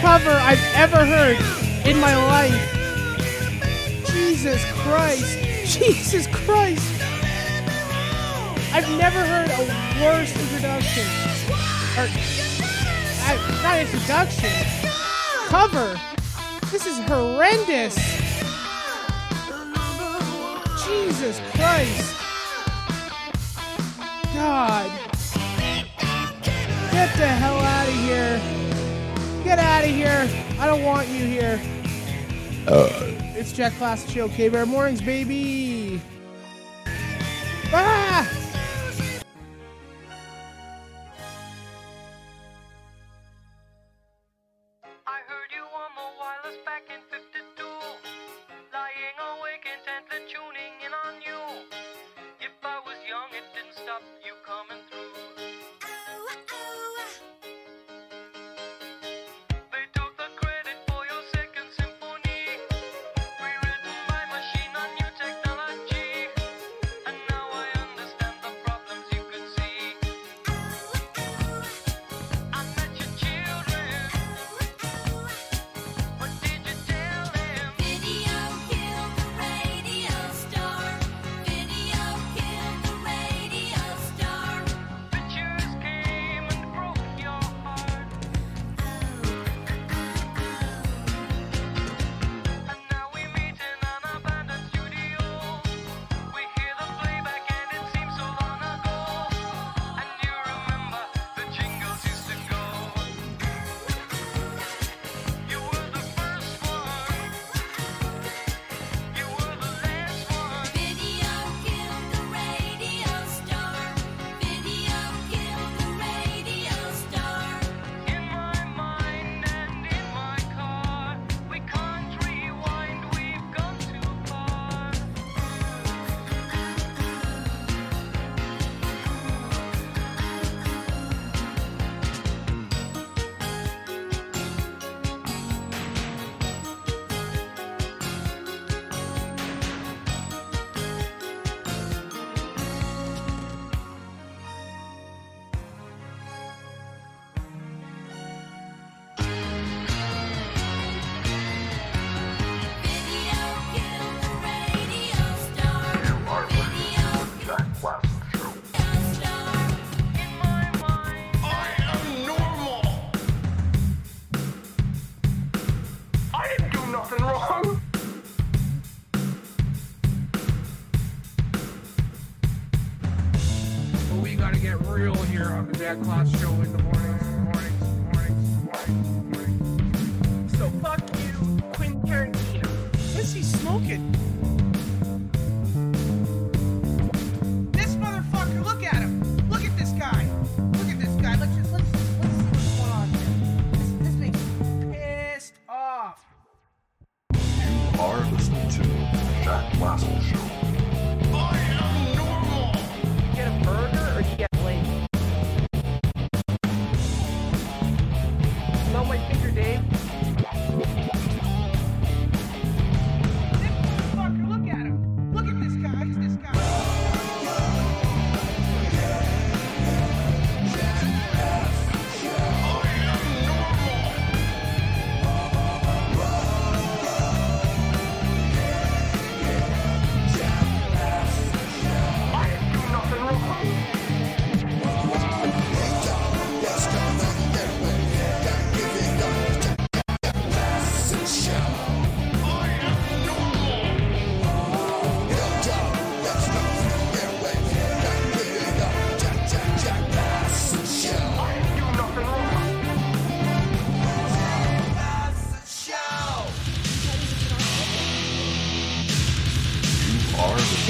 cover I've ever heard in my life. Jesus Christ. Jesus Christ. I've never heard a worse introduction. Or, I, not introduction. Cover. This is horrendous. Jesus Christ. God. Get the hell out of here. Get out of here. I don't want you here. Uh. It's Jack Classic Show, K Bear Mornings, baby.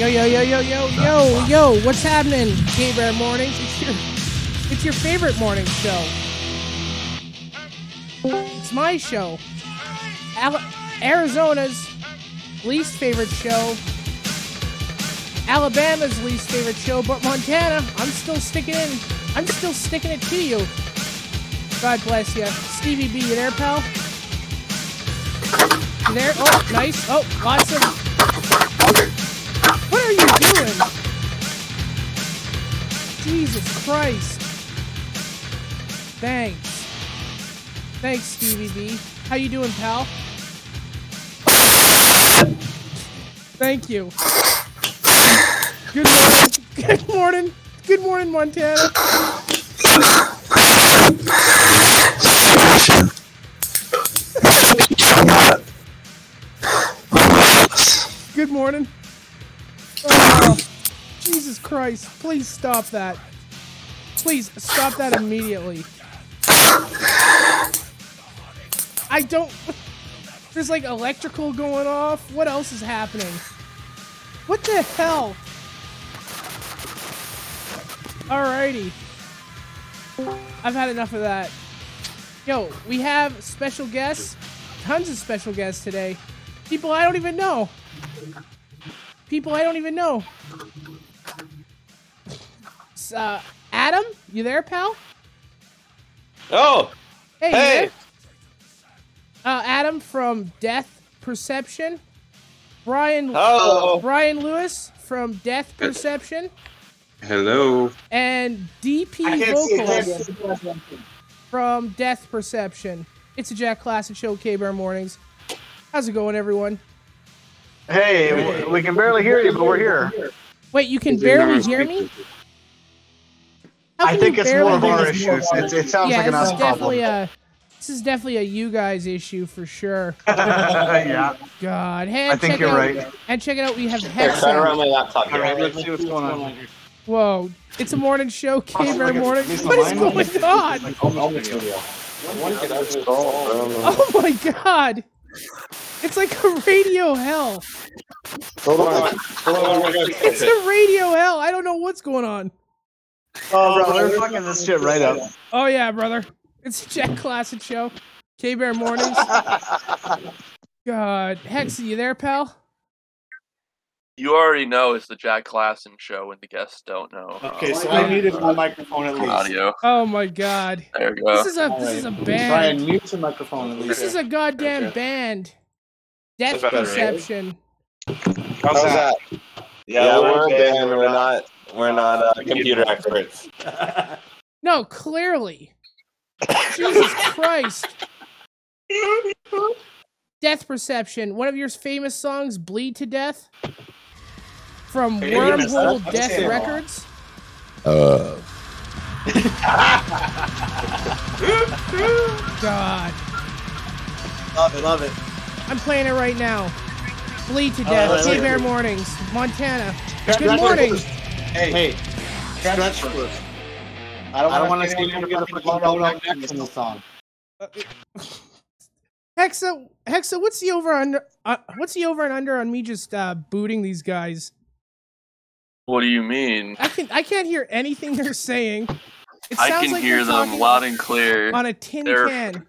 Yo, yo, yo, yo, yo, yo, yo, what's happening, Gay Bear Mornings? It's your, it's your favorite morning show. It's my show. Arizona's least favorite show. Alabama's least favorite show, but Montana, I'm still sticking in. I'm still sticking it to you. God bless you. Stevie B, you there, pal? You there? Oh, nice. Oh, lots of doing? Jesus Christ. Thanks. Thanks, Stevie B. How you doing, pal? Thank you. Good morning. Good morning. Good morning, Montana. Good morning. Jesus Christ. Please stop that. Please stop that immediately. I don't. There's like electrical going off. What else is happening? What the hell? Alrighty. I've had enough of that. Yo, we have special guests. Tons of special guests today. People I don't even know. People I don't even know. S- Uh, Adam, you there, pal? Oh, Hey, Hey. Uh, Adam from Death Perception. Brian. Hello. Brian Lewis from Death Perception. hello. And DP I can't Vocalist from Death Perception. It's a Jack Classic Show, K Bear Mornings. How's it going, everyone? Hey, we can barely hear you, but we're here. Wait, you can barely hear me? How I think you it's barely more of our issues. It, it sounds yeah, like an this us is definitely problem. a this is definitely a you guys issue for sure. yeah, God, hey, I think you're out, right. And check it out, we have Here, turn around my laptop All here. right, let's see what's going on. Whoa, it's a morning show, K Bear Morning. What is going on? Oh my god! It's like a radio hell. Hold on. Hold on. It's a radio hell. I don't know what's going on. Oh, bro, they're fucking this shit right up. Oh yeah, brother. It's Jack Classic show. K Bear Mornings. God, Hex, are you there, pal? You already know it's the Jack Klassen show when the guests don't know. Okay, uh, so I muted my microphone at least. audio. Oh my god. There you go. This is a this is a band. Brian, band. mute your microphone at least. This is a goddamn Okay. band. Death That's better, right? Perception. How's that? Yeah, we're a band. We're not. We're not uh, computer experts. No, clearly. Jesus Christ. Death Perception. One of your famous songs, Bleed to Death. From Hey, you missed that. Wormhole I've Death seen it all. Records. Uh, God. Love it, love it. I'm playing it right now. Bleed to Death. I like K Bear it. Mornings. Montana. Good morning. first. Hey, hey, scratch first. I don't, I don't want wanna see see anyone get get a a fucking fucking blown blown out out neck neck in in the the song. Hexa, Hexa, what's the over under? Uh, what's the over and under on me just uh, booting these guys? What do you mean? I can I can't hear anything they're saying. It I can like hear them loud and clear. on a tin They're- can.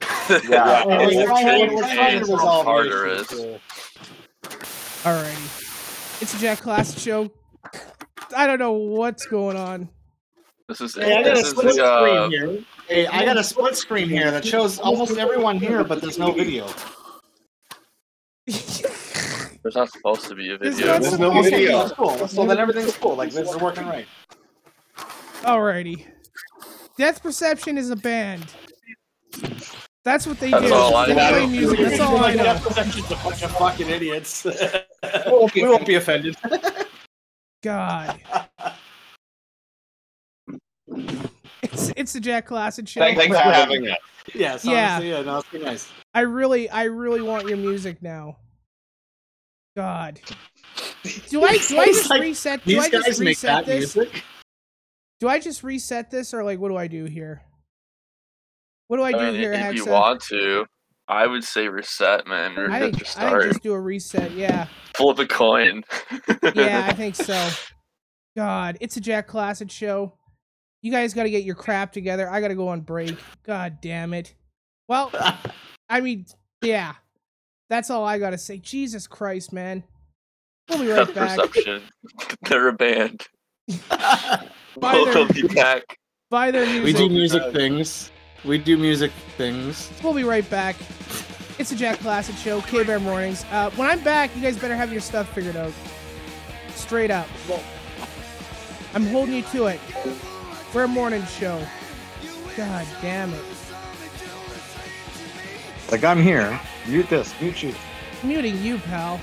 Yeah. We're It's trying- tin can to resolve the Tartarus. issue. Alrighty, it's a Jack Classic show. I don't know what's going on. This is Hey, I got a split the uh, screen here. Hey, I got a split screen here that shows almost everyone here, but there's no video. there's not supposed to be a video. not There's no video. cool. So then everything's cool. Like this is working right. Alrighty, Death Perception is a band. That's what they That's do. all I they know. play music. That's all I know. a bunch of fucking idiots. we won't be offended. God. It's it's the Jack Classic show. Thanks for having us. Yes. Yeah. honestly, yeah. No, it's pretty nice. I really, I really want your music now. God. Do I do I just like, reset? Do These I just guys make reset that this? music. Do I just reset this, or like, what do I do here? What do I I do mean, here, if you want to, I would say reset, man. Or I think to I think just do a reset. Yeah, Flip a coin. yeah, I think so. God, it's a Jack Classic show. You guys got to get your crap together. I got to go on break. God damn it. Well, I mean, yeah. That's all I got to say. Jesus Christ, man. We'll be right Death back. Perception. They're a band. Bye We'll there. back. Buy their music. we do music things. We do music things. We'll be right back. It's a Jack Classic show, K Bear Mornings. Uh, when I'm back, you guys better have your stuff figured out. Straight up. I'm holding you to it. We're a morning show. God damn it. Like I'm here. Mute this. Mute you. Muting you, pal.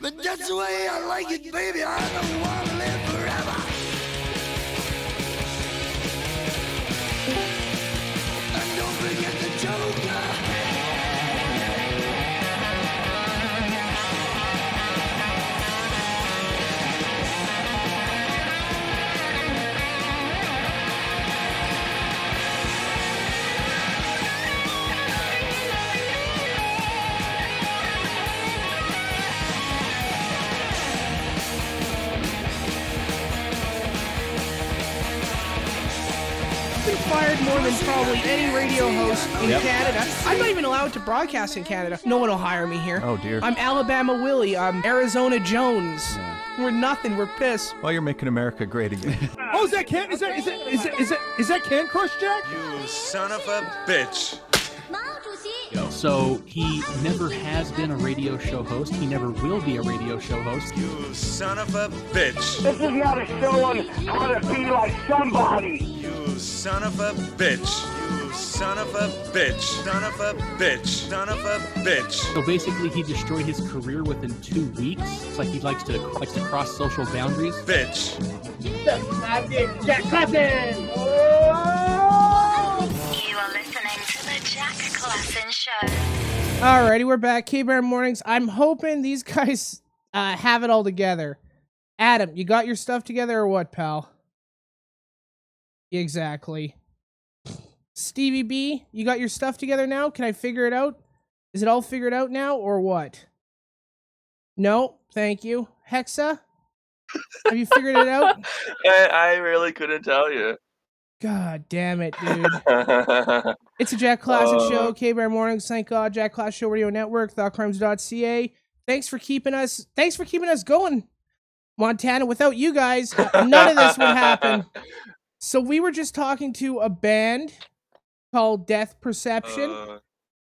But that's the way I like it, baby. I don't want to live forever. Radio host in Yep. Canada. I'm not even allowed to broadcast in Canada. No one will hire me here. Oh, dear. I'm Alabama Willie. I'm Arizona Jones. We're nothing. We're piss. Well, you're making America great again. Oh, is that can? Is that is that is that is that, is that Can Crush Jack? You son of a bitch. So he never has been a radio show host. He never will be a radio show host. You son of a bitch. This is not a show on how to be like somebody. You son of a bitch. You son of a bitch. Son of a bitch. Son of a bitch. So basically, he destroyed his career within two weeks. It's like he likes to likes to cross social boundaries. Bitch. Jack Clapton. You are listening to the Jack Klassen Show. Alrighty, we're back. K Bear Mornings. I'm hoping these guys uh, have it all together. Adam, you got your stuff together or what, pal? Exactly. Stevie B, you got your stuff together now? Can I figure it out? Is it all figured out now or what? No, thank you. Hexa, have you figured it out? I, I really couldn't tell you. God damn it, dude. It's a Jack Classic Uh. show. K Bear Mornings. Thank God. Jack Class Show Radio Network. ThoughtCrimes.ca. Thanks for keeping us. Thanks for keeping us going, Montana. Without you guys, none of this would happen. So we were just talking to a band called Death Perception, Uh,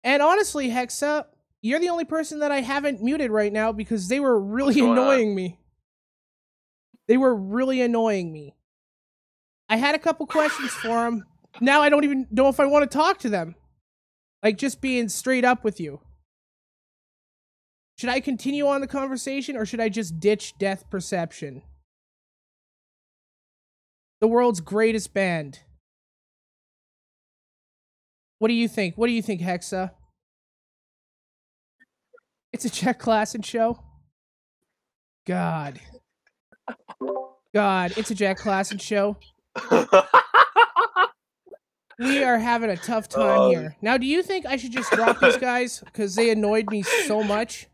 and honestly, Hexa, you're the only person that I haven't muted right now because they were really going on? annoying me. They were really annoying me. I had a couple questions for them. Now I don't even know if I want to talk to them. Like just being straight up with you. Should I continue on the conversation or should I just ditch Death Perception? The world's greatest band. What do you think? What do you think, Hexa? It's a Jack Klassen show. God. God, it's a Jack Klassen show. we are having a tough oh, time Oh. here. Now, do you think I should just drop these guys because they annoyed me so much?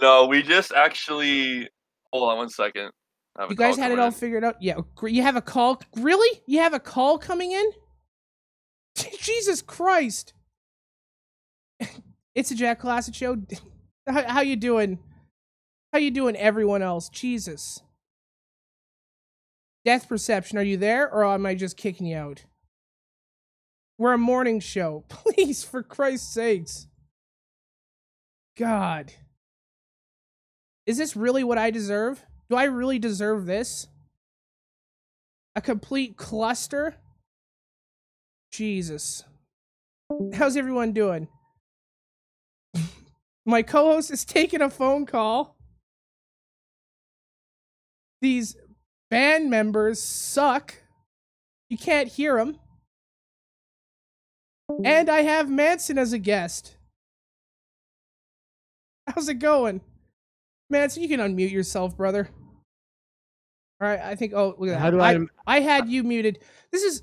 no, we just actually. Hold on one second. I have a You guys had it all in. figured out. Yeah, you have a call. Really? You have a call coming in? Jesus Christ! it's a Jack Classic show. How, how you doing? How you doing, everyone else? Jesus. Death Perception, are you there, or am I just kicking you out? We're a morning show. Please, for Christ's sakes. God. Is this really what I deserve? Do I really deserve this? A complete cluster? Jesus. How's everyone doing? My co host is taking a phone call. These band members suck. You can't hear them. And I have Manson as a guest. How's it going? Man, so you can unmute yourself, brother. All right, I think. Oh, look at that. How do I I, I had you muted. This is.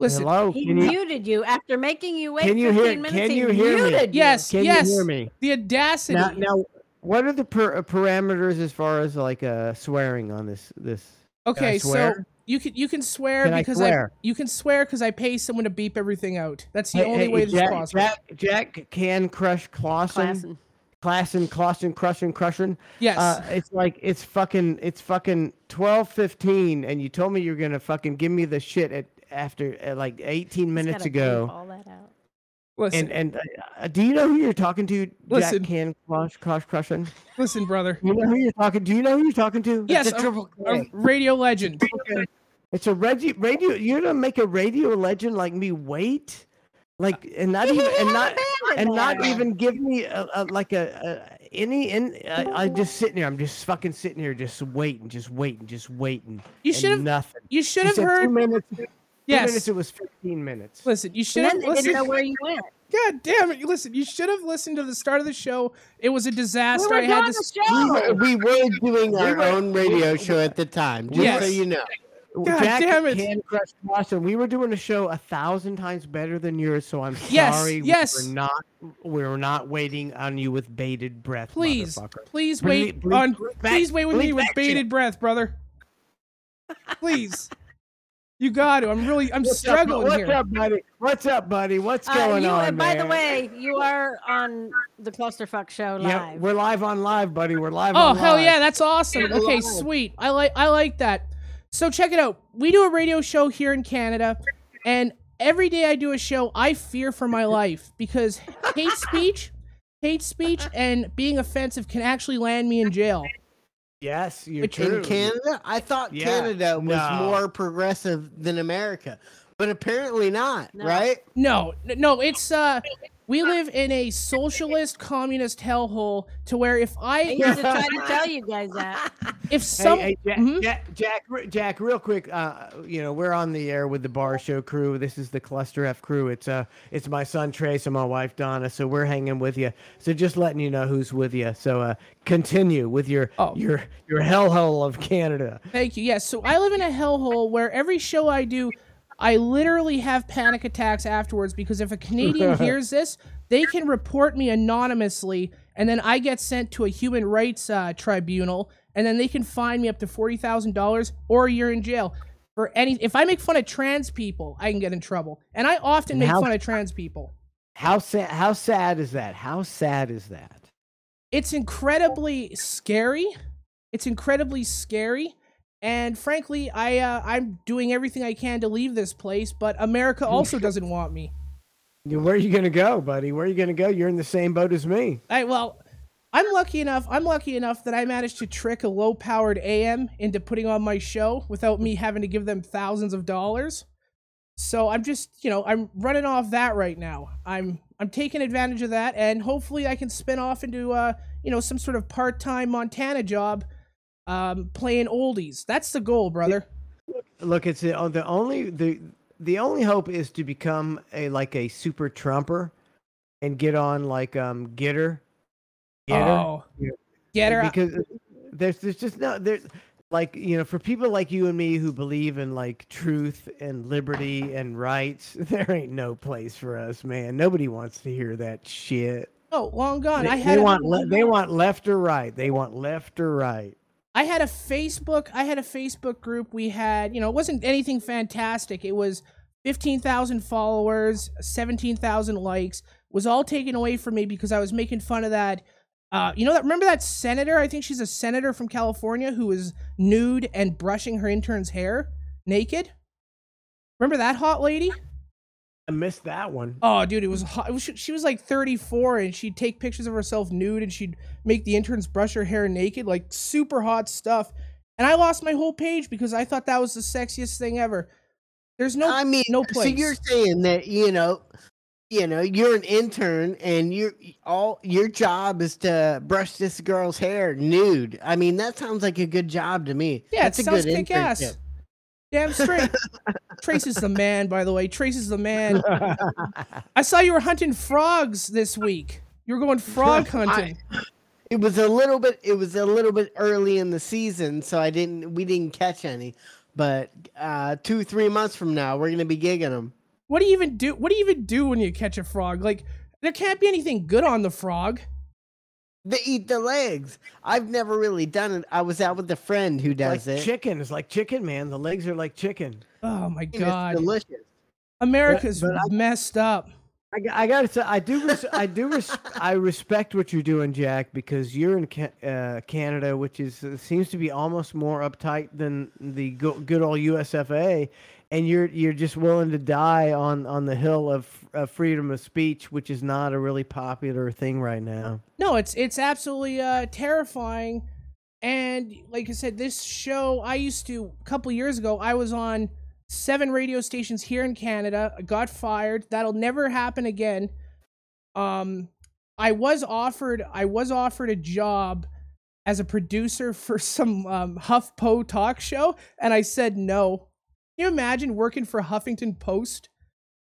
Listen. Hello? He you- muted you after making you wait Can you 15 hear- minutes. can he you hear me? you. Yes, Can yes. you hear me? The audacity. Now, now, what are the per- uh, parameters as far as like uh, swearing on this? This okay, so you can you can swear Can I because swear? you can swear because I pay someone to beep everything out. That's the Hey, only hey, way this Jack, is possible. Jack, Jack can crush Clausen. Classen, Clausen, crushing, crushing. Yes. Uh, it's like it's fucking it's fucking twelve fifteen, and you told me you're gonna fucking give me the shit at after at like eighteen minutes ago. all that out. Listen, And and uh, do you know who you're talking to? Listen. Jack can crush, crush, crushing. listen, brother. You know who you're talking? Do you know who you're talking to? Yes, It's a a, triple a K. radio legend. It's a radio. Radio. You're gonna make a radio legend like me wait, like and not even and not and not even give me a, a, like a, a any. In I, I'm just sitting here. I'm just fucking sitting here, just waiting, just waiting, just waiting. You and should have. nothing. You should You have said heard. Two minutes. Two Yes. minutes. It was 15 minutes. Listen, you should And have listened. didn't know where you went. God damn it! Listen. You should have listened to the start of the show. It was a disaster. were I had doing this. the show. We were, we were doing our were- own radio show at the time, just so you know. God Jack damn it. Can crush Clausen. We were doing a show a thousand times better than yours, so I'm Yes, sorry. yes. We're not. We're not waiting on you with bated breath. Please, please Bleep- wait bleep- on. bleep back- Please wait with me with bated shit. breath, brother. Please. You got to. I'm really. I'm What's struggling up, what's here. up, buddy? What's up, buddy? What's Uh, going you, on, and by the way, you are on the Clusterfuck Show live. yeah, we're live on live, buddy. We're live. On live. Oh on hell live. yeah, that's awesome. Yeah, Okay, live. sweet. I like I like that. So check it out. We do a radio show here in Canada, and every day I do a show, I fear for my life because hate speech, hate speech, and being offensive can actually land me in jail. Yes, you're Which- true. In Canada, I thought Yeah, Canada was no. more progressive than America, but apparently not, No. right? No, no, it's uh, we live in a socialist communist hellhole to where if I I used to try to tell you guys that. if some hey, hey, Jack, Mhm. Jack, Jack, Jack, real quick. Uh, you know, we're on the air with the Bar Show crew. This is the Cluster F crew. It's uh, it's my son Trace and my wife Donna. So we're hanging with you. So just letting you know who's with you. So uh, continue with your Oh. your your hellhole of Canada. Thank you. Yes. So I live in a hellhole where every show I do, I literally have panic attacks afterwards because if a Canadian hears this, they can report me anonymously, and then I get sent to a human rights uh, tribunal, and then they can fine me up to forty thousand dollars, or you're in jail for any. If I make fun of trans people, I can get in trouble, and I often And make how- fun of trans people. How sad? How sad is that? How sad is that? it's incredibly scary. It's incredibly scary. And frankly, I uh, I'm doing everything I can to leave this place, but America also doesn't want me. Where are you gonna go, buddy? Where are you gonna go? You're in the same boat as me. I well, I'm lucky enough. I'm lucky enough that I managed to trick a low-powered AM into putting on my show without me having to give them thousands of dollars. So I'm just, you know, I'm running off that right now. I'm I'm taking advantage of that, and hopefully I can spin off into uh, you know, some sort of part-time Montana job, um, playing oldies. That's the goal, brother. Look, it's the, oh, the only the the only hope is to become a like a super trumper and get on like um Gettr. Gettr. Oh, Yeah. get her. because there's there's just no there's like you know for people like you and me who believe in like truth and liberty and rights there ain't no place for us man nobody wants to hear that shit Oh, long gone. they, I they had a- want le- they want left or right they want left or right I had a Facebook. I had a Facebook group. We had, you know, it wasn't anything fantastic. It was fifteen thousand followers, seventeen thousand likes. Was all taken away from me because I was making fun of that. Uh, you know that? Remember that senator? I think she's a senator from California who was nude and brushing her intern's hair naked. Remember that hot lady? I missed that one Oh, dude, it was hot. It was, she was like 34, and she'd take pictures of herself nude, and she'd make the interns brush her hair naked, like super hot stuff. And I lost my whole page because I thought that was the sexiest thing ever. There's no, I mean, no so you're saying that you know, you know, you're an intern and you're all your job is to brush this girl's hair nude. I mean, that sounds like a good job to me. yeah, That's it a sounds good kick ass. Damn straight. Trace is the man, by the way. Trace is the man. I saw you were hunting frogs this week. You were going frog hunting. It was a little bit. It was a little bit early in the season, so I didn't. We didn't catch any. But uh, two, three months from now, we're gonna be gigging them. What do you even do? What do you even do when you catch a frog? Like there can't be anything good on the frog. They eat the legs. I've never really done it. I was out with a friend who does like it. chicken. It's like chicken, man. The legs are like chicken. Oh my It's god, delicious. America's But- but I- messed up. I, gotta say, I do, res- I do, res- I respect what you're doing, Jack, because you're in Ca- uh, Canada, which is uh, seems to be almost more uptight than the go- good old USFA, and you're you're just willing to die on on the hill of, of freedom of speech, which is not a really popular thing right now. No, it's it's absolutely uh, terrifying. And like I said, this show I used to a couple years ago. I was on seven radio stations here in Canada. I got fired. That'll never happen again. Um, I was offered I was offered a job as a producer for some um, HuffPo talk show, and I said no. Can you imagine working for Huffington Post,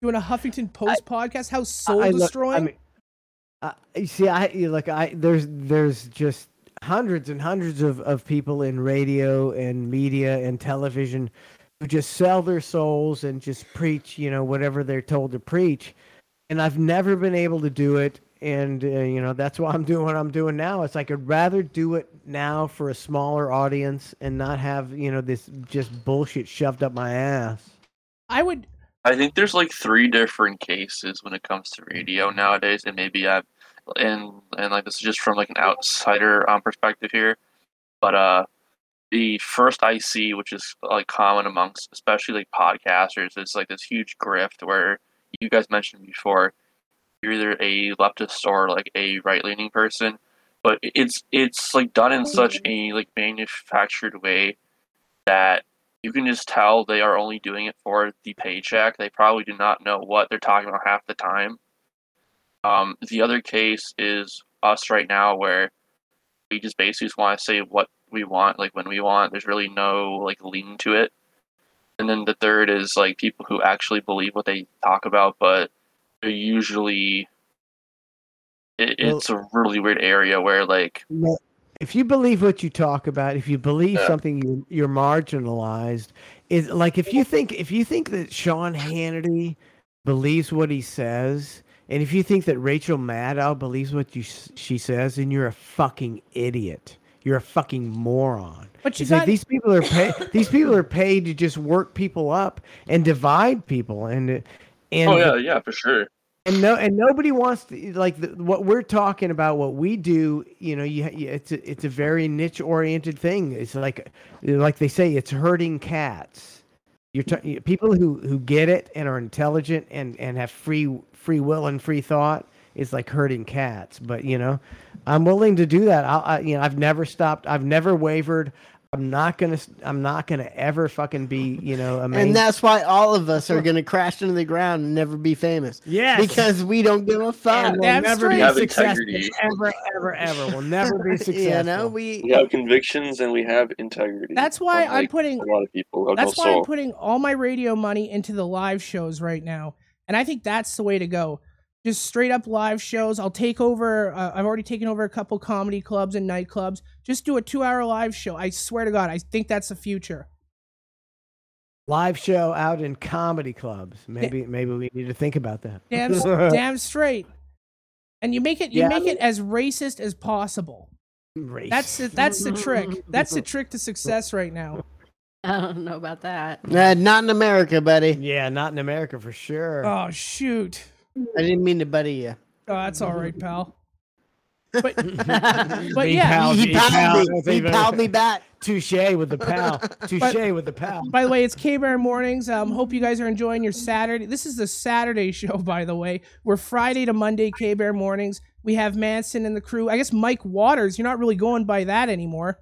doing a Huffington Post podcast? How soul I look- destroying! I mean, uh, you see, I you look, I there's there's just hundreds and hundreds of, of people in radio and media and television who just sell their souls and just preach, you know, whatever they're told to preach. And I've never been able to do it. And, uh, you know, that's why I'm doing what I'm doing now. It's like I'd rather do it now for a smaller audience and not have, you know, this just bullshit shoved up my ass. I would I think there's like three different cases when it comes to radio nowadays, and maybe I've and and like this is just from like an outsider um, perspective here, but uh, the first I see, which is like common amongst especially like podcasters, is like this huge grift where you guys mentioned before, you're either a leftist or like a right leaning person, but it's it's like done in such a like manufactured way that you can just tell they are only doing it for the paycheck. They probably do not know what they're talking about half the time. Um, the other case is us right now, where we just basically just want to say what we want, like when we want. There's really no like lean to it. And then the third is like people who actually believe what they talk about, but usually it, Well- it's a really weird area where like if you believe what you talk about, if you believe Yeah. something, you, you're marginalized. Is like if you think if you think that Sean Hannity believes what he says, and if you think that Rachel Maddow believes what you she says, then you're a fucking idiot. You're a fucking moron. But you It's like these people are paid. these people are paid to just work people up and divide people, and Oh, and oh yeah, yeah, for sure. and no and nobody wants to like the, what we're talking about what we do you know you, you it's a, it's a very niche oriented thing. It's like like they say it's herding cats. You're t- people who who get it and are intelligent and and have free free will and free thought is like herding cats. But you know i'm willing to do that. I'll, I, you know i've never stopped i've never wavered i'm not gonna s- i'm not gonna ever fucking be you know a main- And that's why all of us are gonna crash into the ground and never be famous. Yes. Because we don't give a fuck. and we'll never be successful integrity. ever, ever, ever. We'll never be successful. you know, we We have convictions and we have integrity. That's why I'm putting- a lot of people. That's no why I'm putting all my radio money into the live shows right now, and I think that's the way to go. Just straight up live shows. I'll take over. Uh, I've already taken over a couple comedy clubs and nightclubs. Just do a two-hour live show. I swear to God, I think that's the future. Live show out in comedy clubs. Maybe, maybe we need to think about that. Damn, damn straight. And you make it. You Yeah, I make mean- it as racist as possible. Race. That's it. That's the trick. That's the trick to success right now. I don't know about that. uh, not in America, buddy. yeah, not in America for sure. Oh shoot. I didn't mean to buddy you. Oh, that's all right, pal. But Be but yeah. pals, he be palled pals. me. He even- palled me back. Touche with the pal. Touche with the pal. By the way, it's K Bear Mornings. Um, hope you guys are enjoying your Saturday. This is the Saturday show, by the way. We're Friday to Monday K Bear Mornings. We have Manson and the crew. I guess Mike Waters. You're not really going by that anymore.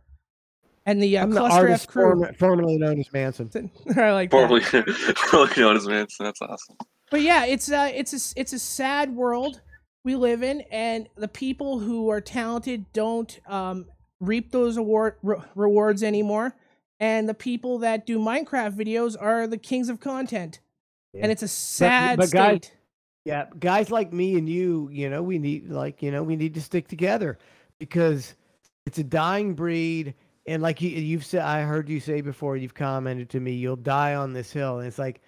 And the uh, I'm the Cluster artist F crew. form- formerly known as Manson. I like that. Formerly, formerly known as Manson. That's awesome. But yeah, it's a it's a it's a sad world we live in, and the people who are talented don't um, reap those award re- rewards anymore, and the people that do Minecraft videos are the kings of content, and it's a sad but guys- state. Yeah, guys like me and you, you know, we need like, you know, we need to stick together. because it's a dying breed. And like you, you've said, I heard you say before, you've commented to me, you'll die on this hill. And it's like,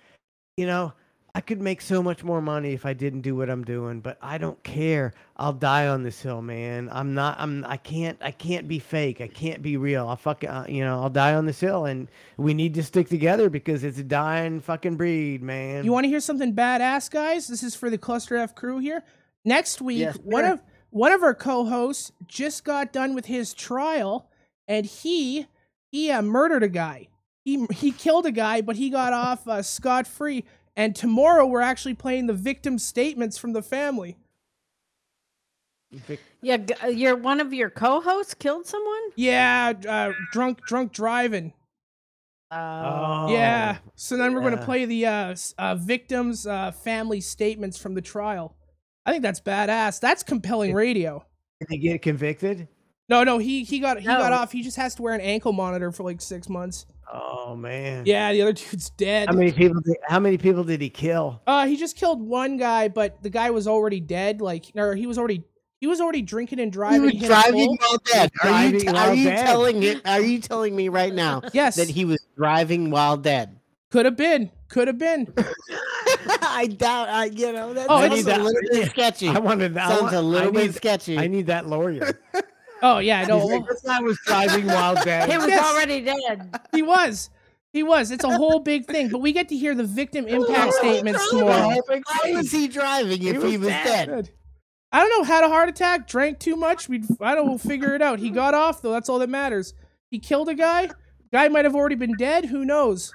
you know, I could make so much more money if I didn't do what I'm doing, but I don't care. I'll die on this hill, man. I'm not. I'm. I can't. I can't be fake. I can't be real. I'll fuck. Uh, you know. I'll die on this hill, and we need to stick together because it's a dying fucking breed, man. You want to hear something badass, guys? This is for the Cluster F crew here. Next week, Yes, one of one of our co-hosts just got done with his trial, and he he uh, murdered a guy. He he killed a guy, but he got off uh, scot free. And tomorrow we're actually playing the victim statements from the family. Yeah, g- uh, your one of your co-hosts killed someone. Yeah, uh, drunk drunk driving. Oh. yeah. So then we're going to play the uh, uh, victims' uh, family statements from the trial. I think that's badass. That's compelling radio. Did he get convicted? No, no, he he got he got off. He just has to wear an ankle monitor for like six months. Oh man. Yeah, the other dude's dead. How many people? Did, how many people did he kill? Uh, he just killed one guy, but the guy was already dead. Like, or he was already he was already drinking and He driving. was driving while dead. Are you, t- are you dead. telling it? Are you telling me right now Yes, that he was driving while dead? could have been, could have been. I doubt. I you know that Oh, sounds it's- a little bit sketchy. I wanted that. Sounds I want- a little I bit need- sketchy. I need that lawyer. Oh yeah, no, He's like, this guy was driving while dead. He was Yes. already dead. he was, he was. It's a whole big thing. But we get to hear the victim oh, impact statements tomorrow. Why was he driving if he was, dead? Good. I don't know. Had a heart attack, drank too much. We I don't. We'll figure it out. He got off though. That's all that matters. He killed a guy. Guy might have already been dead. Who knows?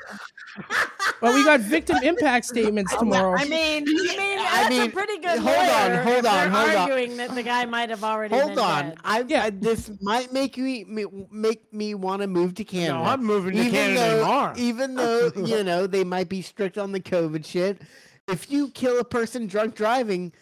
But we got victim impact statements tomorrow. I mean, I mean, that's mean, a pretty good hold on, lawyer hold on, they're on. arguing that the guy might have already Hold been on, dead. I, Yeah. I this might make me, me make me want to move to Canada. No, I'm moving to even Canada though, tomorrow. Even though you know they might be strict on the COVID shit, if you kill a person drunk driving,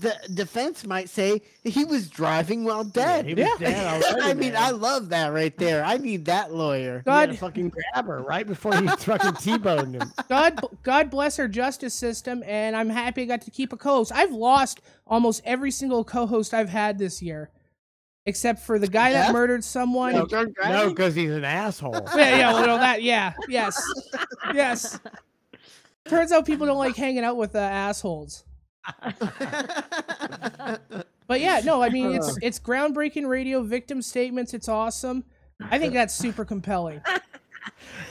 the defense might say he was driving while dead. he was dead already, I mean, man. I love that right there. I need that lawyer. You had to God, fucking grab her right before you fucking t-boned him. God, God bless our justice system, and I'm happy I got to keep a co-host. I've lost almost every single co-host I've had this year, except for the guy Yeah? that murdered someone. No, drunk no, because he's an asshole. Yeah, yeah, well, no, that, yeah, yes, yes. Turns out people don't like hanging out with uh, assholes. But yeah, no, I mean it's it's groundbreaking radio victim statements. It's awesome. I think that's super compelling. I-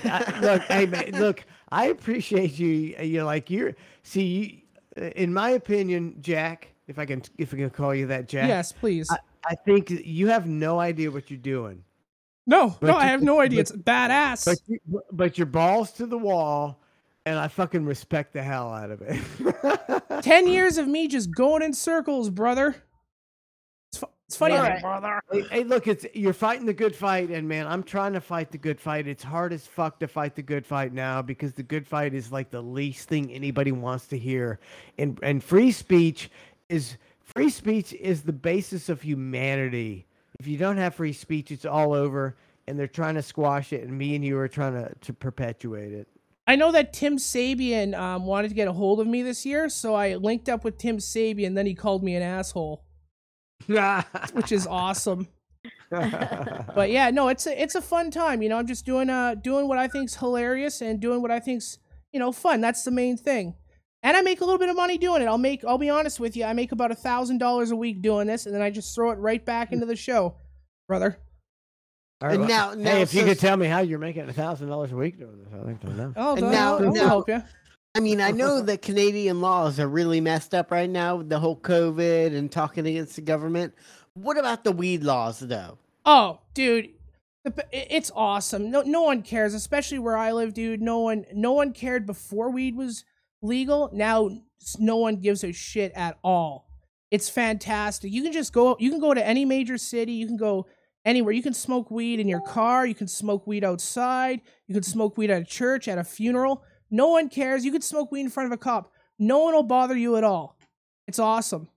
look, hey, man, look, I appreciate you. uh, You know, like you're. See, you, uh, in my opinion, Jack, if I can, if I can call you that, Jack. Yes, please. I, I think you have no idea what you're doing. No, But no, I have no idea. but- It's badass. But you, but your balls to the wall, and I fucking respect the hell out of it. Ten years of me just going in circles, brother. It's, fu- it's funny. Yeah. how- Hey, hey, look, it's you're fighting the good fight, and man, I'm trying to fight the good fight. It's hard as fuck to fight the good fight now because the good fight is like the least thing anybody wants to hear, and and free speech is free speech is the basis of humanity. If you don't have free speech, it's all over, and they're trying to squash it, and me and you are trying to to perpetuate it. I know that Tim Sabian um, wanted to get a hold of me this year, so I linked up with Tim Sabian. Then he called me an asshole, which is awesome. But yeah, no, it's a it's a fun time. You know, I'm just doing uh doing what I think's hilarious and doing what I think's you know fun. That's the main thing. And I make a little bit of money doing it. I'll make I'll be honest with you. I make about a thousand dollars a week doing this, and then I just throw it right back into the show, brother. All right, And well, now- now, hey, if you could tell me how you're making a thousand dollars a week doing this, I think to know. Oh, And go now- I'll now- help you. I mean, I know the Canadian laws are really messed up right now with the whole COVID and talking against the government. What about the weed laws, though? Oh, dude, the p- i- it's awesome. No, no one cares, especially where I live, dude. No one, no one cared before weed was legal. Now, no one gives a shit at all. It's fantastic. You can just go. You can go to any major city. You can go anywhere. You can smoke weed in your car. You can smoke weed outside. You can smoke weed at a church, at a funeral. No one cares. You could smoke weed in front of a cop. No one will bother you at all. It's awesome.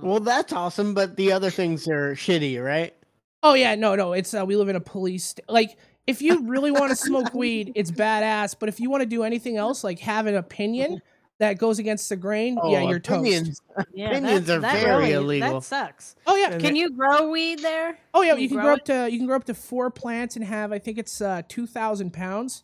Well, that's awesome, but the other things are shitty, right? Oh yeah, no, no. It's uh, we live in a police st- like. If you really want to smoke weed, it's badass. But if you want to do anything else, like have an opinion, that goes against the grain, yeah, Oh, you're opinions- toast. Yeah, Opinions that, are that very really, illegal. That sucks. Oh yeah, Can you grow weed there? Oh yeah, you can grow it? up to you can grow up to four plants and have I think it's uh, two thousand pounds.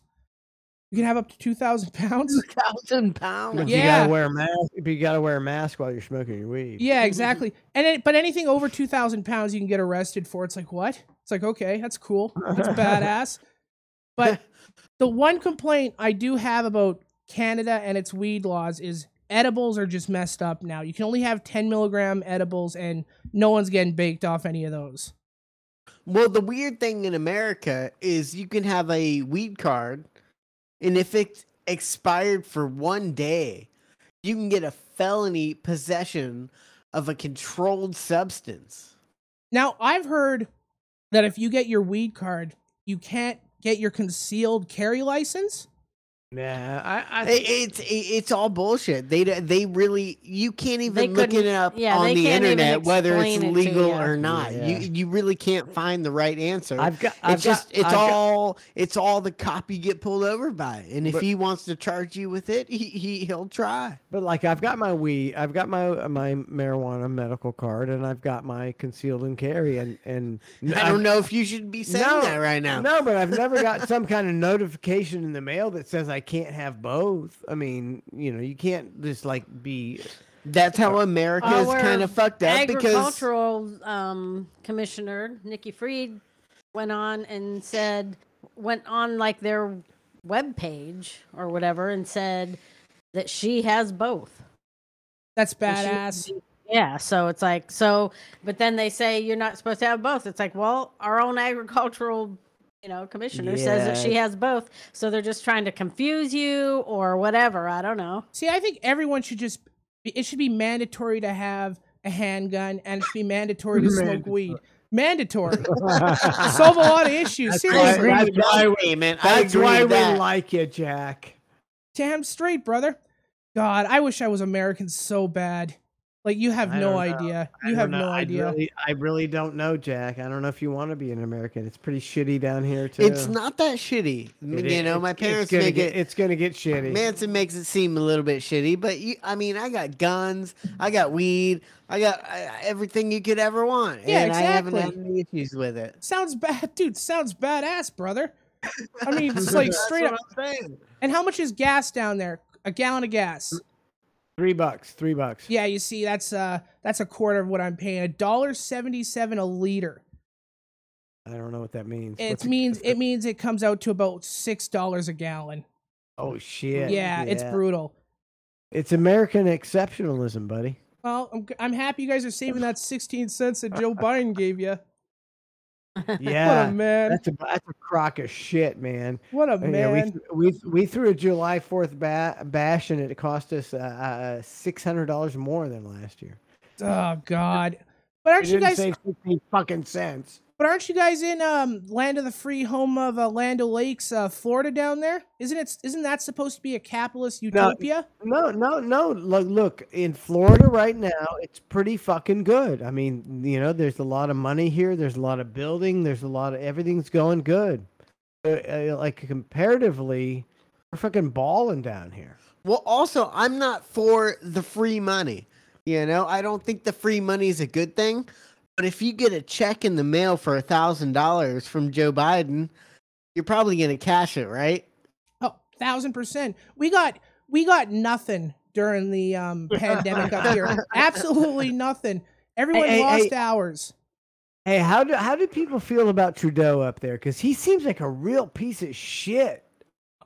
You can have up to two thousand pounds. Thousand pounds. But you gotta wear a mask. You gotta wear a mask while you're smoking your weed. Yeah, exactly. And it, but anything over two thousand pounds, you can get arrested for. It's like what? It's like okay, that's cool. That's badass. But the one complaint I do have about Canada and its weed laws is edibles are just messed up now. You can only have ten milligram edibles, and no one's getting baked off any of those. Well, the weird thing in America is you can have a weed card, and if it's expired for one day, you can get a felony possession of a controlled substance. Now, I've heard that if you get your weed card, you can't get your concealed carry license. Nah, I, I It- it's it- it's all bullshit. They they really you can't even look it up yeah, on the internet whether it's explain it legal or not. Yeah. You you really can't find the right answer. I've got- it's I've got- just it's I've got- all it's all the cop you get pulled over by. And if But- he wants to charge you with it, he, he he'll try. But like I've got my weed, I've got my my marijuana medical card, and I've got my concealed and carry, and and I don't know if you should be saying No, that right now. No, but I've never got some kind of notification in the mail that says I can't have both. I mean, you know, you can't just like be. That's how America is Our kind of fucked up because agricultural um, commissioner Nikki Fried went on and said went on like their web page or whatever and said that she has both. That's And she- badass. Yeah, so it's like so, but then they say you're not supposed to have both. It's like, well, our own agricultural, you know, commissioner says that she has both, so they're just trying to confuse you or whatever. I don't know. See, I think everyone should just it should be mandatory to have a handgun, and it should be mandatory to smoke weed. Mandatory. Solve a lot of issues. That's Seriously. why, that's why, Hey, man, that's why we that. like you, Jack. Damn straight, brother. God, I wish I was American so bad. Like you have I no know. idea. You have know. no I idea. Really, I really don't know, Jack. I don't know if you want to be an American. It's pretty shitty down here too. it's not that shitty. It you is- know, my it's- parents it's gonna make get, it. It's gonna get shitty. Manson makes it seem a little bit shitty, but you, I mean, I got guns, I got weed, I got uh, everything you could ever want, Yeah, and I haven't had any issues with it. Sounds bad, dude. Sounds badass, brother. I mean, it's like That's straight what up. I'm saying. And how much is gas down there? A gallon of gas. Three bucks. Three bucks. Yeah, you see, that's uh, that's a quarter of what I'm paying. A dollar seventy-seven a liter. I don't know what that means. It What's means it means it comes out to about six dollars a gallon. Oh shit. Yeah, it's brutal. It's American exceptionalism, buddy. Well, I'm, I'm happy you guys are saving that sixteen cents that Joe Biden gave you. Yeah, what a man! That's a that's a crock of shit, man. What a Uh, yeah, we, man! th- we we threw a July Fourth ba- bash, and it cost us uh, uh, six hundred dollars more than last year. Oh God! But aren't you didn't guys? save fifteen fucking cents. But aren't you guys in um land of the free, home of uh, Land Lakes, uh, Florida down there? Isn't it? Isn't that supposed to be a capitalist utopia? No, no, no. Look, look, in Florida right now, it's pretty fucking good. I mean, you know, there's a lot of money here. There's a lot of building. There's a lot of everything's going good. Uh, uh, like comparatively, we're fucking balling down here. Well, also, I'm not for the free money. You know, I don't think the free money is a good thing. But if you get a check in the mail for a thousand dollars from Joe Biden, you're probably gonna cash it, right? Oh, thousand percent. We got we got nothing during the um pandemic up here. Absolutely nothing. Everyone hey, lost hey. hours. Hey, how do how do people feel about Trudeau up there? Because he seems like a real piece of shit.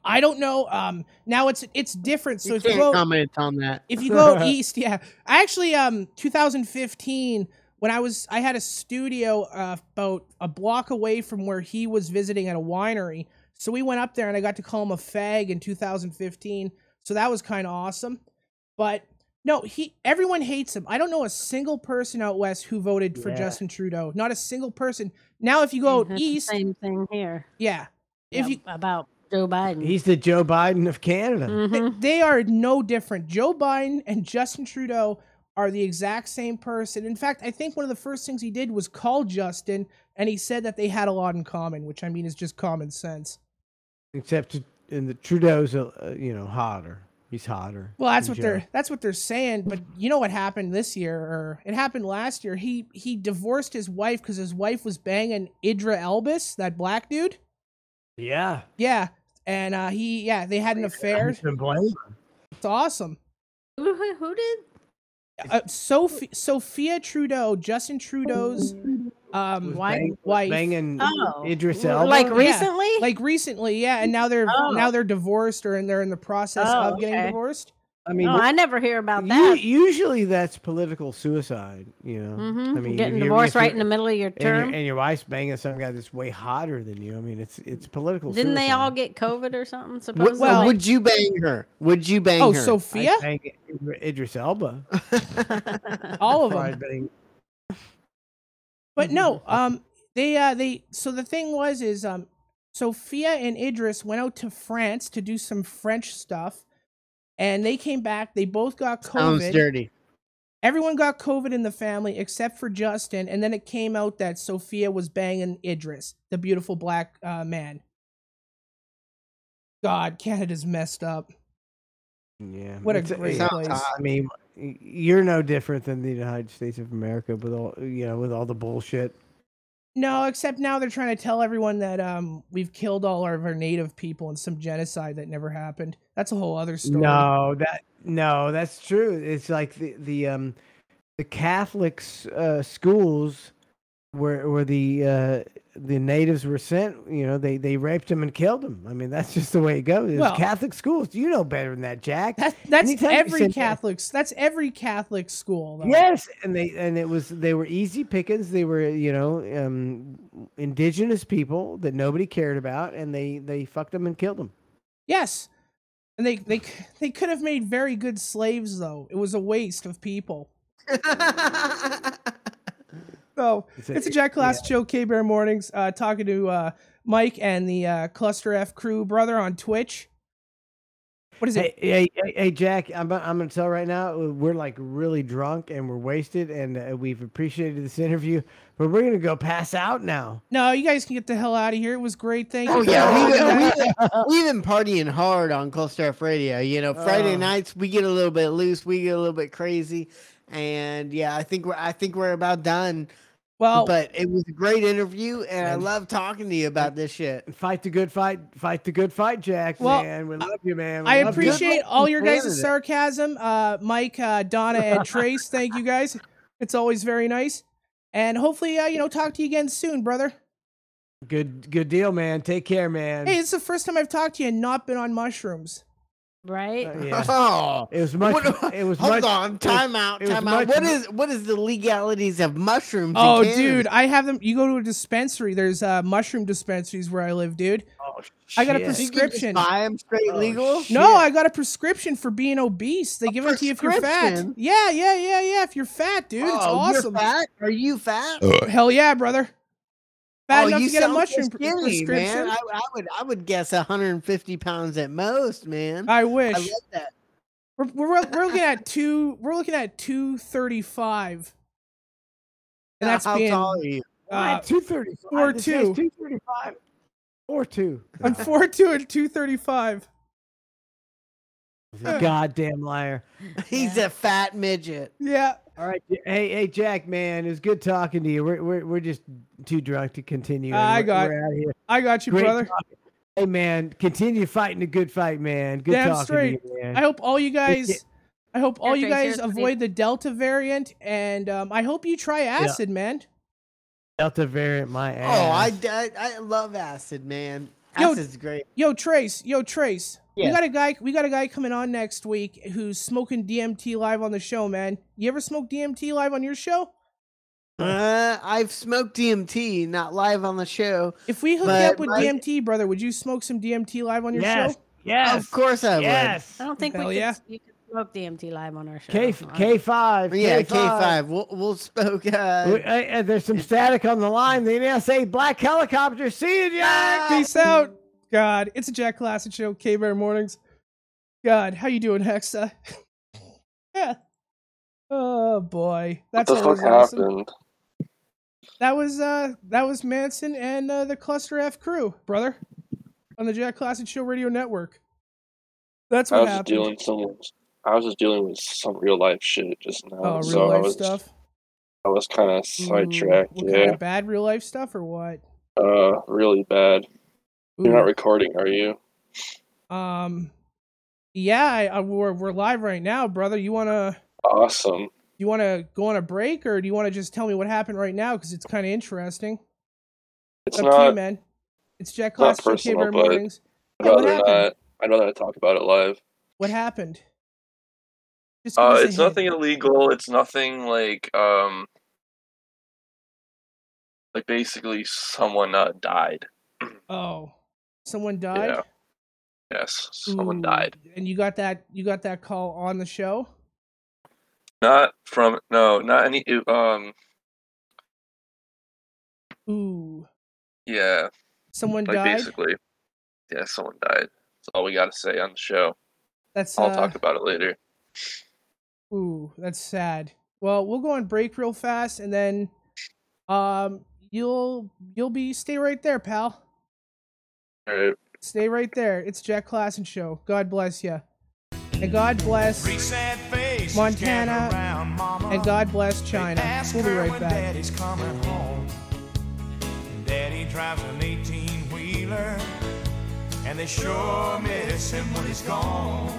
I don't know. Um, now it's it's different. So you if you can't go comment on that. if you go east, yeah. I actually um 2015 when I was I had a studio uh, about a block away from where he was visiting at a winery. So we went up there and I got to call him a fag in 2015. So that was kind of awesome. But no, he everyone hates him. I don't know a single person out west who voted for Yeah. Justin Trudeau. Not a single person. Now if you go out east, same thing here. yeah. If If you about Joe Biden. He's the Joe Biden of Canada. Mhm. they, they are no different. Joe Biden and Justin Trudeau are the exact same person. In fact, I think one of the first things he did was call Justin and he said that they had a lot in common, which I mean is just common sense. Except in the Trudeau's, uh, uh, you know, hotter. He's hotter. Well, that's than what they're that's what they're saying. But you know what happened this year, or it happened last year. He he divorced his wife because his wife was banging Idris Elba, that black dude. Yeah. Yeah, and uh, he yeah they had an affair. Can blame him. It's awesome. Who, who, who did? Uh, Sophie, Sophia Trudeau, Justin Trudeau's um Wife? Bang- wife. banging Oh. Idris Elba. like Yeah, recently? like recently, yeah, and now they're Oh. now they're divorced or and they're in the process Oh, of getting okay. divorced. I mean, oh, I never hear about u- that. usually that's political suicide. You know, Mhm. I mean, Getting if you're- divorced right you're- in the middle of your and your- term. and your wife's banging some guy that's way hotter than you. I mean, it's it's political. Didn't they all get COVID or something? Would, Supposedly. Well- would you bang her? Would you bang Oh, her? Sophia, I'd bang Idris Elba. all of them. Bang- But no, um, they uh they so the thing was is um Sophia and Idris went out to France to do some French stuff, and they came back. They both got COVID. Sounds dirty. Everyone got COVID in the family except for Justin, and then it came out that Sophia was banging Idris, the beautiful black uh, man. God, Canada's messed up. Yeah, What a it's- great it's- place. I mean, you're no different than the United States of America with all you know with all the bullshit. No, except now they're trying to tell everyone that um we've killed all of our native people in some genocide that never happened. That's a whole other story. No, that no, that's true. It's like the the um the Catholics uh, schools where where the uh, the natives were sent. You know, they they raped them and killed them. I mean, that's just the way it goes. It's Well- Catholic schools. You know better than that, Jack. That's that's Anytime every send- Catholic's. That's every Catholic school. Though. Yes, and they and it was they were easy pickings. They were you know um, indigenous people that nobody cared about, and they they fucked them and killed them. Yes, and they they they could have made very good slaves though. It was a waste of people. So It's a- it's a Jack Class Show, K Bear Mornings, uh, talking to uh, Mike and the uh, Cluster F crew brother on Twitch. What is it? Hey, hey, hey, hey, Jack, I'm, I'm going to tell right now, uh, we're like really drunk and we're wasted, and uh, we've appreciated this interview, but we're going to go pass out now. No, you guys can get the hell out of here. It was great. Thank you. Oh for yeah, we've been, we've, been, we've been partying hard on Cluster F Radio. You know, Friday Oh. nights we get a little bit loose, we get a little bit crazy, and yeah, I think we're I think we're about done. Well, but it was a great interview, and I love talking to you about this shit. Fight the good fight. Fight the good fight, Jack, Well, man. We love you, man. We I love you. appreciate all your guys' sarcasm. Uh, Mike, uh, Donna, and Trace. Thank you guys. It's always very nice. And hopefully, uh, you know, talk to you again soon, brother. Good, good deal, man. Take care, man. Hey, it's the first time I've talked to you and not been on mushrooms. Right? Uh, yeah. Oh, It was much. What- it was hold much, on, it was- time out, it was time out. much What mo- is what is the legalities of mushrooms? Oh, Canada? dude, I have them. You go to a dispensary. There's uh, mushroom dispensaries where I live, dude. Oh, I got a prescription. You can just prescription. buy 'em straight Oh, legal. shit. No, I got a prescription for being obese. They give it to you if you're fat. Yeah, yeah, yeah, yeah. If you're fat, dude, it's Oh, you're awesome. fat? Are you fat? Hell yeah, brother. Fat oh, enough you to get a sound so mushroom pr- skinny, prescription. man. I, I would I would guess 150 pounds at most, man. I wish. I love that. We're, we're, we're looking at two. We're looking at two thirty five. And that's How being tall are you? uh, two thirty five. four two. Two thirty five. Four two. I'm four two and two thirty five. Goddamn liar. He's a fat midget. Yeah. All right. Hey, hey, Jack, man, it was good talking to you. We're we're, we're just too drunk to continue. I we're- got- we're out here. I got you, Great brother. talking. Hey, man, continue fighting a good fight, man. Good Damn talking straight. to you, man. I hope all you guys. I hope all you guys avoid the Delta variant, and um, I hope you try acid, man. Delta variant, my ass. Oh, I, I I love acid, man. Yo, Acid's great. Yo, Trace. Yo, Trace. We got a guy. We got a guy coming on next week who's smoking DMT live on the show, man. You ever smoke DMT live on your show? Uh, I've smoked DMT, not live on the show. If we hook But up with my- DMT, brother, would you smoke some DMT live on your yes, show? yes, Of course I would. yes. I don't think Hell we yeah. could, you could smoke DMT live on our show. K K five. Yeah, K five. We'll we'll smoke. Uh, Hey, hey, there's some static on the line. The NSA black helicopter. See you, Jack. Peace out. God, it's a Jack Klassen show. K Bear Mornings. God, how you doing, Hexa? yeah. Oh boy, What that's the fuck awesome. happened? That was uh that was Manson and uh, the Cluster F crew, brother, on the Jack Klassen Show Radio Network. That's what I what was happened. just dealing some. I was just dealing with some real life shit just now. Oh, real so I life was, stuff. I was kind of sidetracked. What yeah. kind of bad real life stuff or what? Uh, really bad. You're not recording, are you? Um, yeah, I, I, we're we're live right now, brother. You wanna Awesome. you wanna go on a break, or do you wanna just tell me what happened right now? Because it's kind of interesting. It's up to you, not- man. It's Jack Not Class K personal, Bear but Mornings. I'd Yeah, what rather happened? not. I'd rather not talk about it live. What happened? Just Uh, it's hint. nothing illegal. It's nothing like um, like basically someone uh, died. Oh, someone died. Yeah. Yes, someone Ooh, died. And you got that you got that call on the show? Not from no, not any. Um, Ooh, yeah. someone like died. basically, yeah, someone died. That's all we got to say on the show. That's I'll uh, talk about it later. Ooh, that's sad. Well, we'll go on break real fast, and then um, you'll you'll be stay right there, pal. All right. Stay right there. It's Jack Klassen show. God bless you, and God bless Montana, and God bless China. We'll be right back. Daddy's coming home. Daddy drives an 18 wheeler, and they sure miss him when he's gone.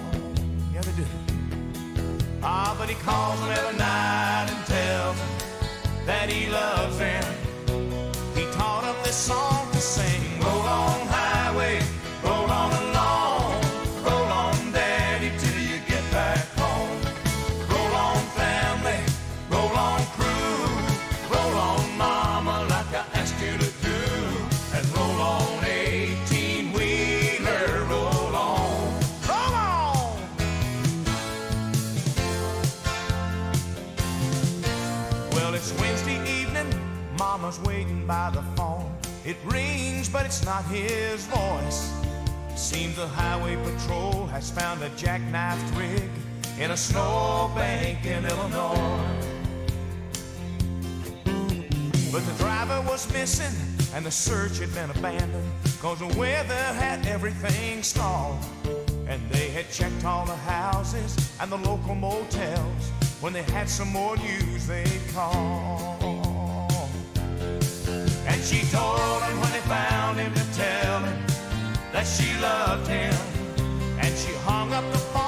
Yeah, they do. Ah, but he calls them every night and tells them that he loves them. He taught them this song by the phone. It rings, but it's not his voice. Seems the highway patrol has found a jackknifed rig in a snowbank in Illinois. But the driver was missing and the search had been abandoned cause the weather had everything stalled. And they had checked all the houses and the local motels. When they had some more news, they'd call. She told him when they found him to tell him that she loved him. And she hung up the phone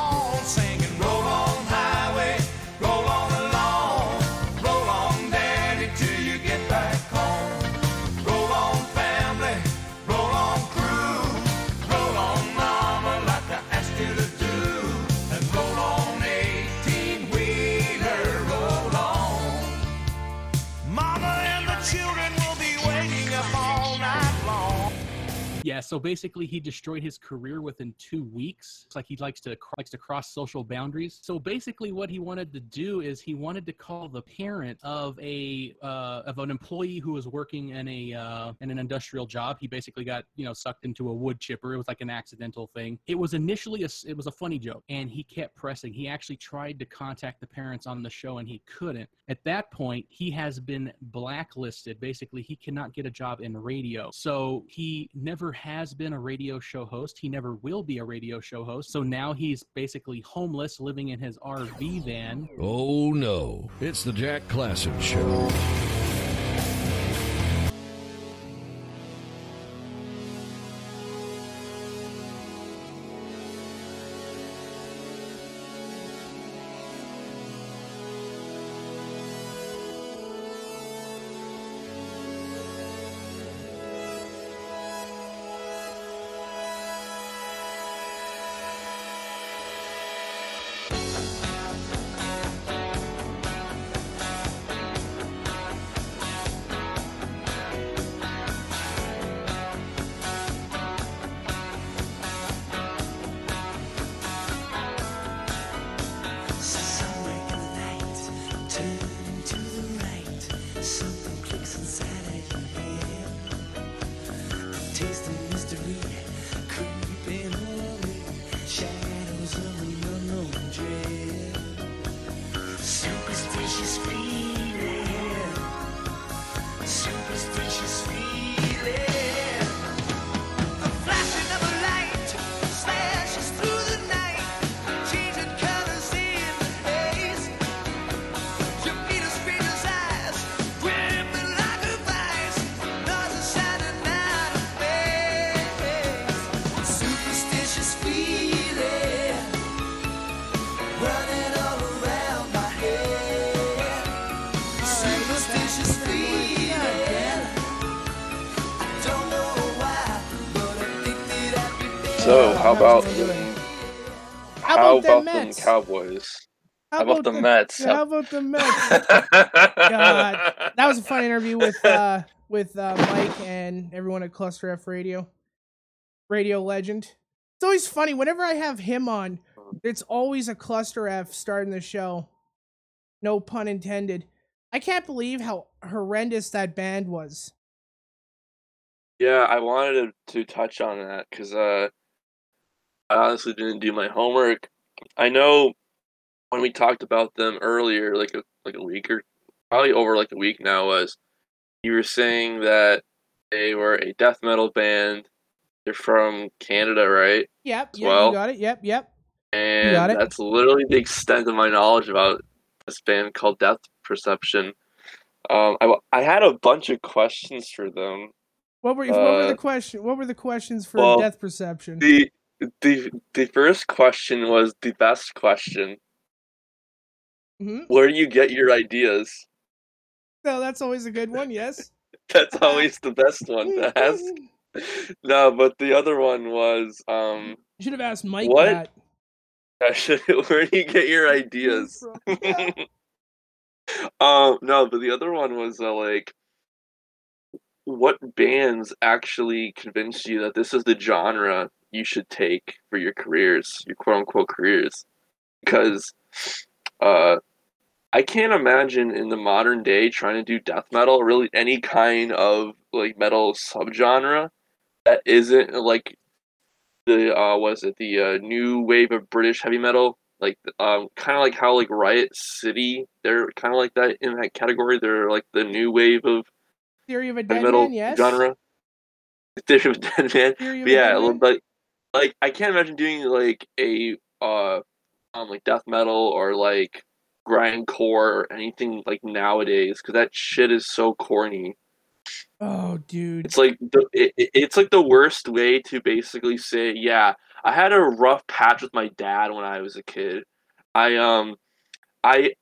so basically he destroyed his career within two weeks. It's like he likes to likes to cross social boundaries. So basically, what he wanted to do is he wanted to call the parent of a uh, of an employee who was working in a uh, in an industrial job. He basically got you know sucked into a wood chipper. It was like an accidental thing. It was initially a it was a funny joke, and he kept pressing. He actually tried to contact the parents on the show, and he couldn't. At that point, he has been blacklisted. Basically, he cannot get a job in radio. So he never has been a radio show host. He never will be a radio show host. So now he's basically homeless, living in his RV van. Oh no, it's the Jack Klassen Show. So, how about them, how, about, them Cowboys? How, about, the Mets? How about the Mets? God, that was a fun interview with uh, with uh, Mike and everyone at Cluster F Radio, radio legend. It's always funny whenever I have him on. It's always a Cluster F starting the show. No pun intended. I can't believe how horrendous that band was. Yeah, I wanted to, to touch on that because uh, I honestly didn't do my homework. I know when we talked about them earlier, like a like a week or probably over like a week now, was you were saying that they were a death metal band. They're from Canada, right? Yep, yep, well, you got it. Yep, yep. And that's literally the extent of my knowledge about this band called Death Perception. Um, I I had a bunch of questions for them. What were what were Uh, the question? What were the questions for well, Death Perception? The the the first question was the best question. Mhm. Where do you get your ideas? No, that's always a good one. Yes. That's always the best one to ask. No, but the other one was um You should have asked Mike What? that. Should, where do you get your ideas? um no, but the other one was uh, like what bands actually convinced you that this is the genre you should take for your careers, your quote unquote careers? Because uh I can't imagine in the modern day trying to do death metal or really any kind of like metal subgenre that isn't like the uh was it the uh, new wave of British heavy metal like um kind of like how like Riot City they're kind of like that in that category they're like the new wave of Theory of a Dead metal Man. Yes. genre Theory of a Dead Man but yeah Dead Man? like like I can't imagine doing like a uh um like death metal or like grindcore or anything like nowadays because that shit is so corny Oh, dude. it's like the it, it- it's like the worst way to basically say, yeah, I had a rough patch with my dad when I was a kid. I um I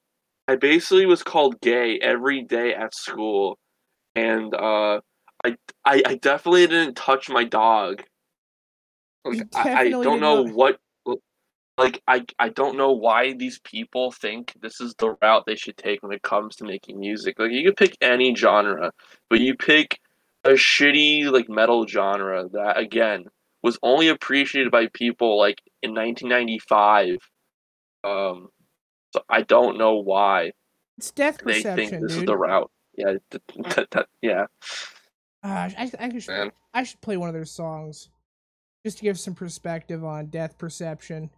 I basically was called gay every day at school. And uh I I, I definitely didn't touch my dog. Like I, I don't know not. what like I I don't know why these people think this is the route they should take when it comes to making music. Like you could pick any genre, but you pick a shitty like metal genre that again was only appreciated by people like in 1995. Um, so I don't know why It's Death perception they think this is the route. Yeah, th- th- th- yeah. Ah, I, I, should, Man. I should play one of their songs just to give some perspective on Death Perception.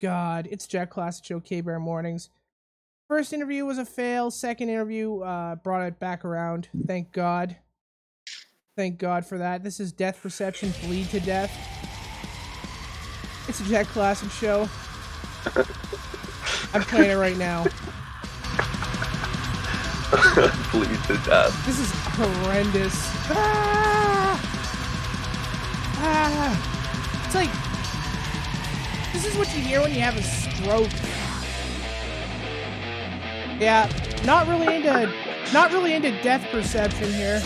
God, it's Jack Klassen Show, K Bear Mornings. First interview was a fail. Second interview uh, brought it back around. Thank God. Thank God for that. This is Death Perception, Bleed to Death. It's a Jack Klassen Show. I'm playing it right now. Bleed to death. This is horrendous. Ah! Ah! It's like this is what you hear when you have a stroke. Yeah, not really into not really into death perception here.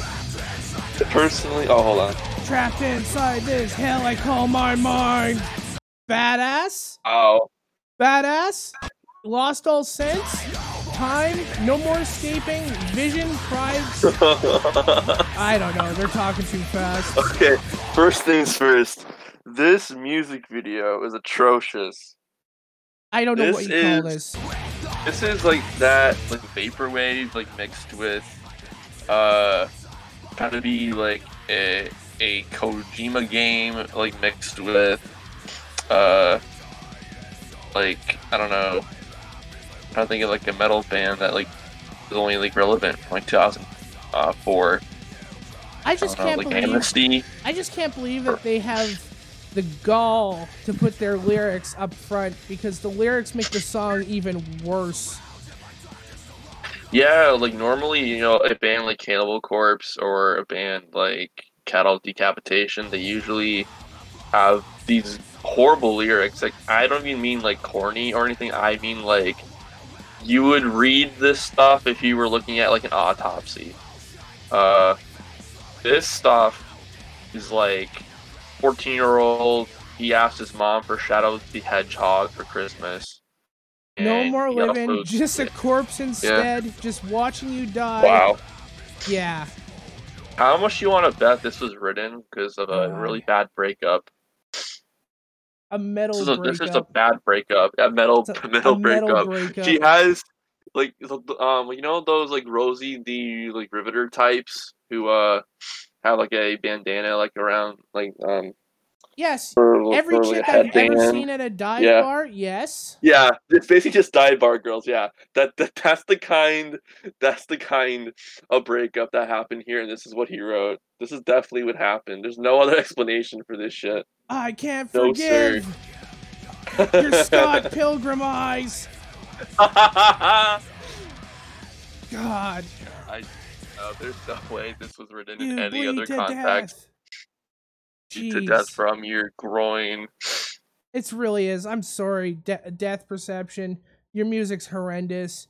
Personally, oh hold on. Trapped inside this hell I call my mind. Badass? Oh, Badass? Lost all sense? Time? No more escaping? Vision? Pride? I don't know. They're talking too fast. okay. First things first. This music video is atrocious. I don't know This what you call is- this. This is like that, like vaporwave, like mixed with, uh, trying to be like a a Kojima game, like mixed with, uh, like I don't know. I'm trying to think of like a metal band that like is only like relevant from like 2004. I just I don't know, can't like believe. Amnesty. I just can't believe that they have the gall to put their lyrics up front because the lyrics make the song even worse. Yeah, like normally, you know, a band like Cannibal Corpse or a band like Cattle Decapitation, they usually have these horrible lyrics. Like, I don't even mean like corny or anything. I mean like you would read this stuff if you were looking at like an autopsy. Uh, this stuff is like 14 year old he asked his mom for Shadow the Hedgehog for Christmas. No more living, also- just a corpse instead, just watching you die. Wow. Yeah. How much you want to bet this was written because of a really bad breakup? A metal This is a, breakup. this is a bad breakup. A metal a- metal, a metal breakup. breakup. She has like um you know those like Rosie the like Riveter types who uh have like a bandana like around like um Yes. for- Every for, chick I've ever seen at a dive Yeah. bar, yes. Yeah, it's basically just dive bar girls. Yeah, that, that that's the kind that's the kind of breakup that happened here, and this is what he wrote. This is definitely what happened. There's no other explanation for this shit. I can't No, sir. forgive your Scott Pilgrim eyes. God, I uh, there's no way this was written you in any other context. death. To death from your groin. It really is. I'm sorry, De- Death Perception. Your music's horrendous,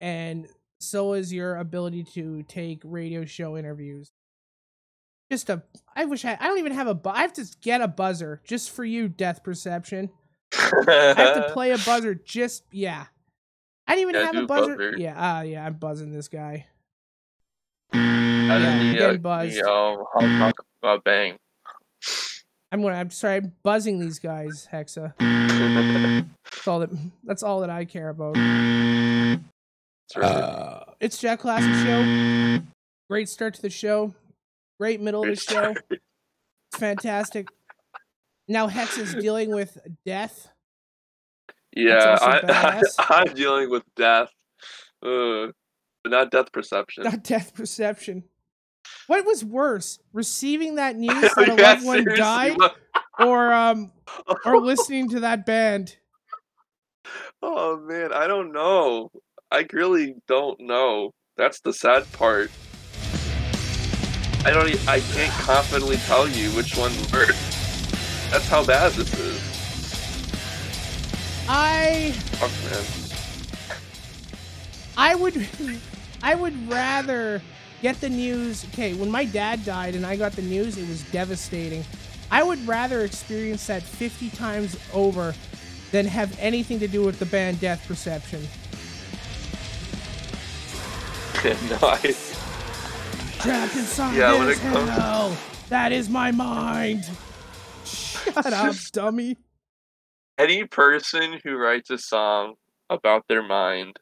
and so is your ability to take radio show interviews. Just a. I wish I. I don't even have a. Bu- I have to get a buzzer just for you, Death Perception. I have to play a buzzer just. Yeah. I didn't even Yeah, have a buzzer. buzzer. Yeah. Ah, yeah. I'm buzzing this guy. And Yeah, then I'm the, getting buzzed. the um, Hong Kong uh, bang. I'm gonna. I'm sorry. I'm buzzing these guys, Hexa. That's all that. That's all that I care about. Uh, it's Jack Klassen Show. Great start to the show. Great middle of the Great show. Fantastic. Now Hex is dealing with death. Yeah, I, I, I'm dealing with death, uh, but not death perception. Not death perception. What was worse, receiving that news that a Yeah, loved one died, or um, or listening to that band? Oh man, I don't know. I really don't know. That's the sad part. I don't. I can't confidently tell you which one worse. That's how bad this is. I Fuck man. I would I would rather get the news. Okay, when my dad died and I got the news, it was devastating. I would rather experience that 50 times over than have anything to do with the band Death Perception. nice. Trapped inside Yeah, this hell. That is my mind. Shut up, dummy. Any person who writes a song about their mind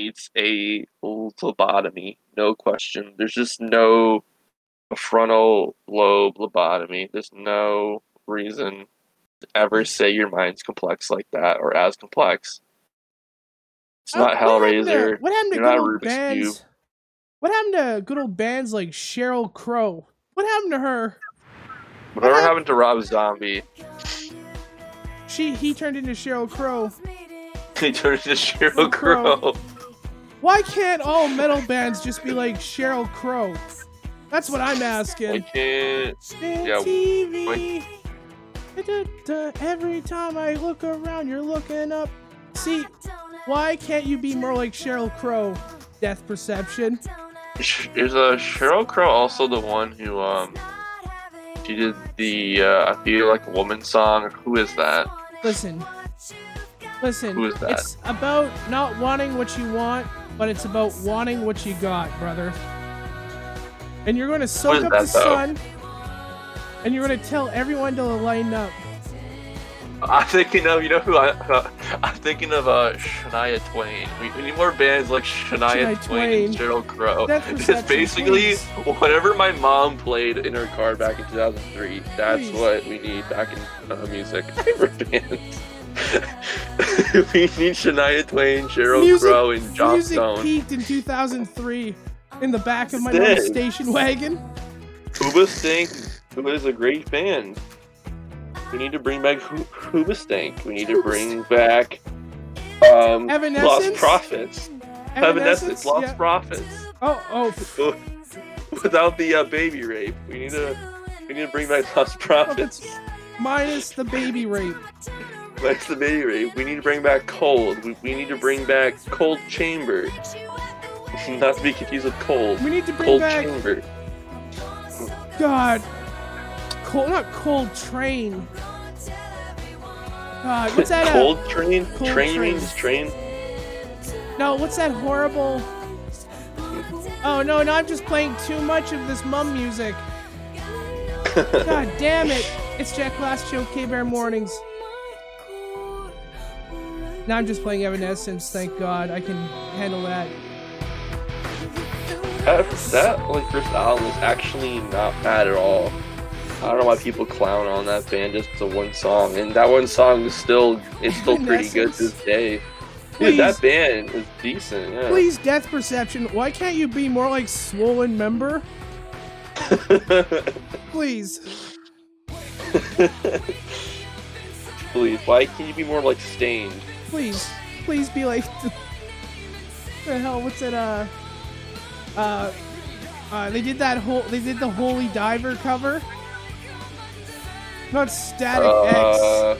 needs a lobotomy, no question. There's just no frontal lobe lobotomy. There's no reason to ever say your mind's complex like that or as complex. It's not Uh, what happened to- Hellraiser. What happened to You're good old bands? Cube. What happened to good old bands like Sheryl Crow? What happened to her? Whatever happened to Rob Zombie? She he turned into Sheryl Crow. He turned into Sheryl Crow. Crow. Why can't all metal bands just be like Sheryl Crow? That's what I'm I asking. can't. Yeah. TV. Every time I look around, you're looking up. See, why can't you be more like Sheryl Crow? Death Perception. Is uh, Sheryl Crow also the one who um she did the uh, I feel like a woman song? Who is that? Listen. Listen. Who is that? It's about not wanting what you want, but it's about wanting what you got, brother. And you're going to soak up that, the though? sun, and you're going to tell everyone to line up. I'm thinking of you know who I uh, I'm thinking of uh Shania Twain. We, we need more bands like Shania, Shania Twain, and Twain. Sheryl Crow. It's basically whatever my mom played in her car back in 2003. That's Please. what we need back in uh, music for bands. we need Shania Twain, Sheryl Music- Crow, and Joss Music Stone. peaked in 2003 in the back of my mom's station wagon. Hoobastank, is a great band. We need to bring back Ho- Hoobastank. We need to bring back um, Lost? Prophets. Evanescence, Evanescence, Lost yeah. Prophets. Oh, oh, Without the uh, baby rape, we need to we need to bring back Lostprophets. minus the baby rape. That's the baby rape. We need to bring back Cold. We, we need to bring back Coal Chamber. Not to be confused with Cold. We need to bring Cold back- Chamber. God. Cold, not Cold Train. God, what's that? uh, Cold train? Cold train Train. means train? No, what's that horrible? Oh no, no, I'm just playing too much of this mum music. God damn it! It's Jack Glass Show, K Bear Mornings. Now I'm just playing Evanescence. Thank God, I can handle that. That, that like first album is actually not bad at all. I don't know why people clown on that band just the one song, and that one song is still it's still pretty good to this day. Dude, that band is decent. Yeah. Please, Death Perception. Why can't you be more like Swollen Member? Please. Please, why can't you be more like Staind? Please, please be like the hell. What's it? Uh, uh, uh. They did that whole. They did the Holy Diver cover. Not Static Uh,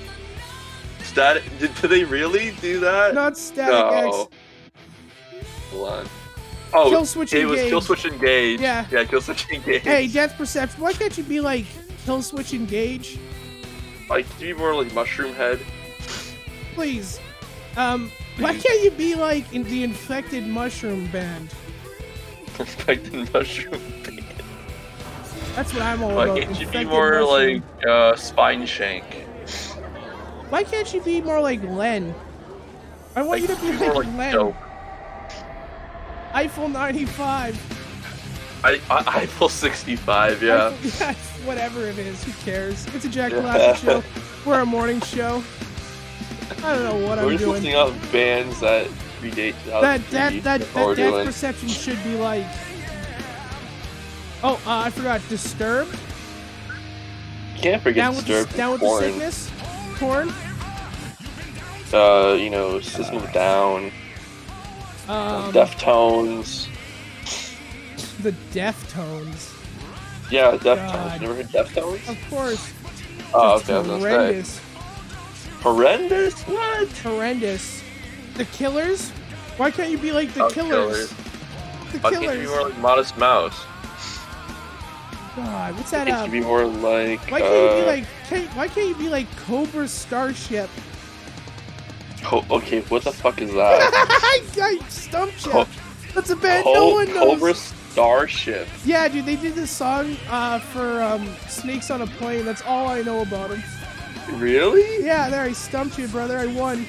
Static? Did, did they really do that? Not Static no. X. Hold on. Oh, Killswitch it was Engage. Killswitch Engage. Yeah. Yeah, Killswitch Engage. Hey, Death Perception. Why can't you be like Killswitch Engage? Like, do you more like Mushroomhead? Please. Um. Why can't you be like in the Infected Mushroom Band? Infected Mushroom Band. That's what I'm all Why about. can't you be more Mushroom. like uh, Spineshank? Why can't you be more like Len? I want you to be like, like Len. Dope. Eiffel 95. I, I Eiffel 65, yeah. Eiffel- yeah, whatever it is, who cares? It's a Jack Yeah. Klassen show. We're a morning show. I don't know what We're I'm just doing. listing out bands that predate 2003. That that that that death perception should be like. Oh, uh, I forgot. Disturbed. Can't forget Down with the, Disturbed. down with the sickness. Torn. Uh, you know, System of Down, Um, Deftones. the Deftones. Yeah, Deftones. God. You never heard Deftones? Of course. Oh, okay, I was gonna say. horrendous. Horrendous? What? Horrendous. The Killers. Why can't you be like the Oh, Killers? The Why can't you be more like Modest Mouse? God, what's that? Um, you be more like? why can't you uh, be like? Can't, why can't you be like Cobra Starship? Co- okay, what the fuck is that? I, I stumped you. Co- That's a band no Co- one knows. Cobra Starship. Yeah, dude, they did this song uh, for um, Snakes on a Plane. That's all I know about them. Really? Yeah, there, I stumped you, brother. I won.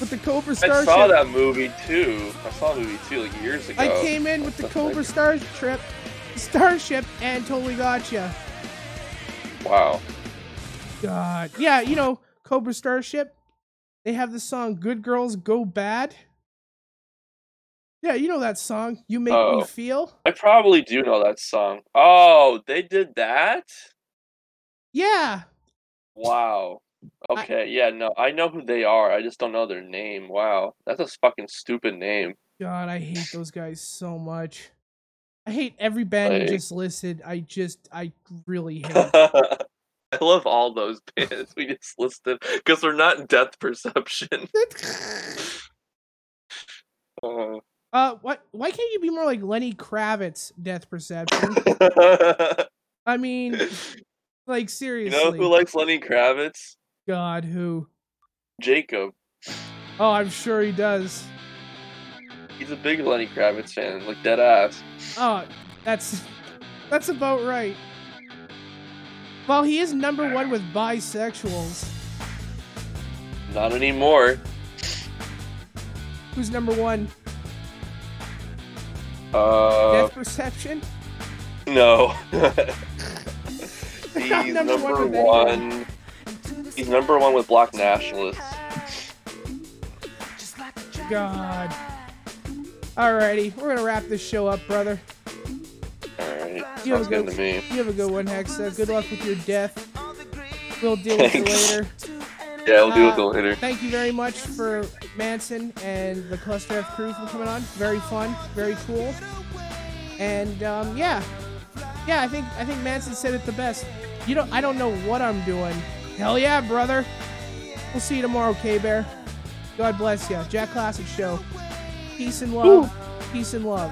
With the Cobra Starship. I saw that movie too. I saw the movie too, like years ago. I came in with the Cobra Starship, Starship, and totally got you. Wow. God. Yeah, you know, Cobra Starship, they have the song Good Girls Go Bad. Yeah, you know that song, You Make Me Oh. Feel? I probably do know that song. Oh, they did that? Yeah. Wow. Okay, yeah, no, I know who they are. I just don't know their name. Wow, that's a fucking stupid name. God, I hate those guys so much. I hate every band you just listed. I just, I really hate. I love all those bands we just listed because they're not Death Perception. uh, Uh, what? Why can't you be more like Lenny Kravitz? Death Perception. I mean, like seriously. you know who likes Lenny Kravitz? God, who? Jacob. Oh, I'm sure he does. He's a big Lenny Kravitz fan, like dead ass. Oh, that's that's about right. Well, he is number one with bisexuals. Not anymore. Who's number one? Uh, Death Perception. no. he's number, number one with one. He's number one with Black Nationalists. God. Alrighty, we're gonna wrap this show up, brother. Alright, You have sounds a good good, to me. you have a good one, Hexa. Good luck with your death. We'll deal with you later. Yeah, we'll deal with Uh, it later. Thank you very much for Manson and the Cluster F crew for coming on. Very fun, very cool. And um, yeah, yeah, I think I think Manson said it the best. You don't, I don't know what I'm doing. Hell yeah, brother. We'll see you tomorrow, K Bear. God bless you. Jack Klassen Show. Peace and love. Peace and love.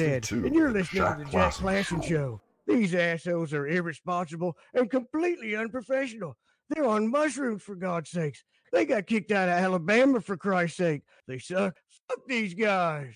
and you're listening Jack to the Jack Klassen Show. These assholes are irresponsible and completely unprofessional. They're on mushrooms, for God's sakes. They got kicked out of Alabama, for Christ's sake. They suck. Fuck these guys.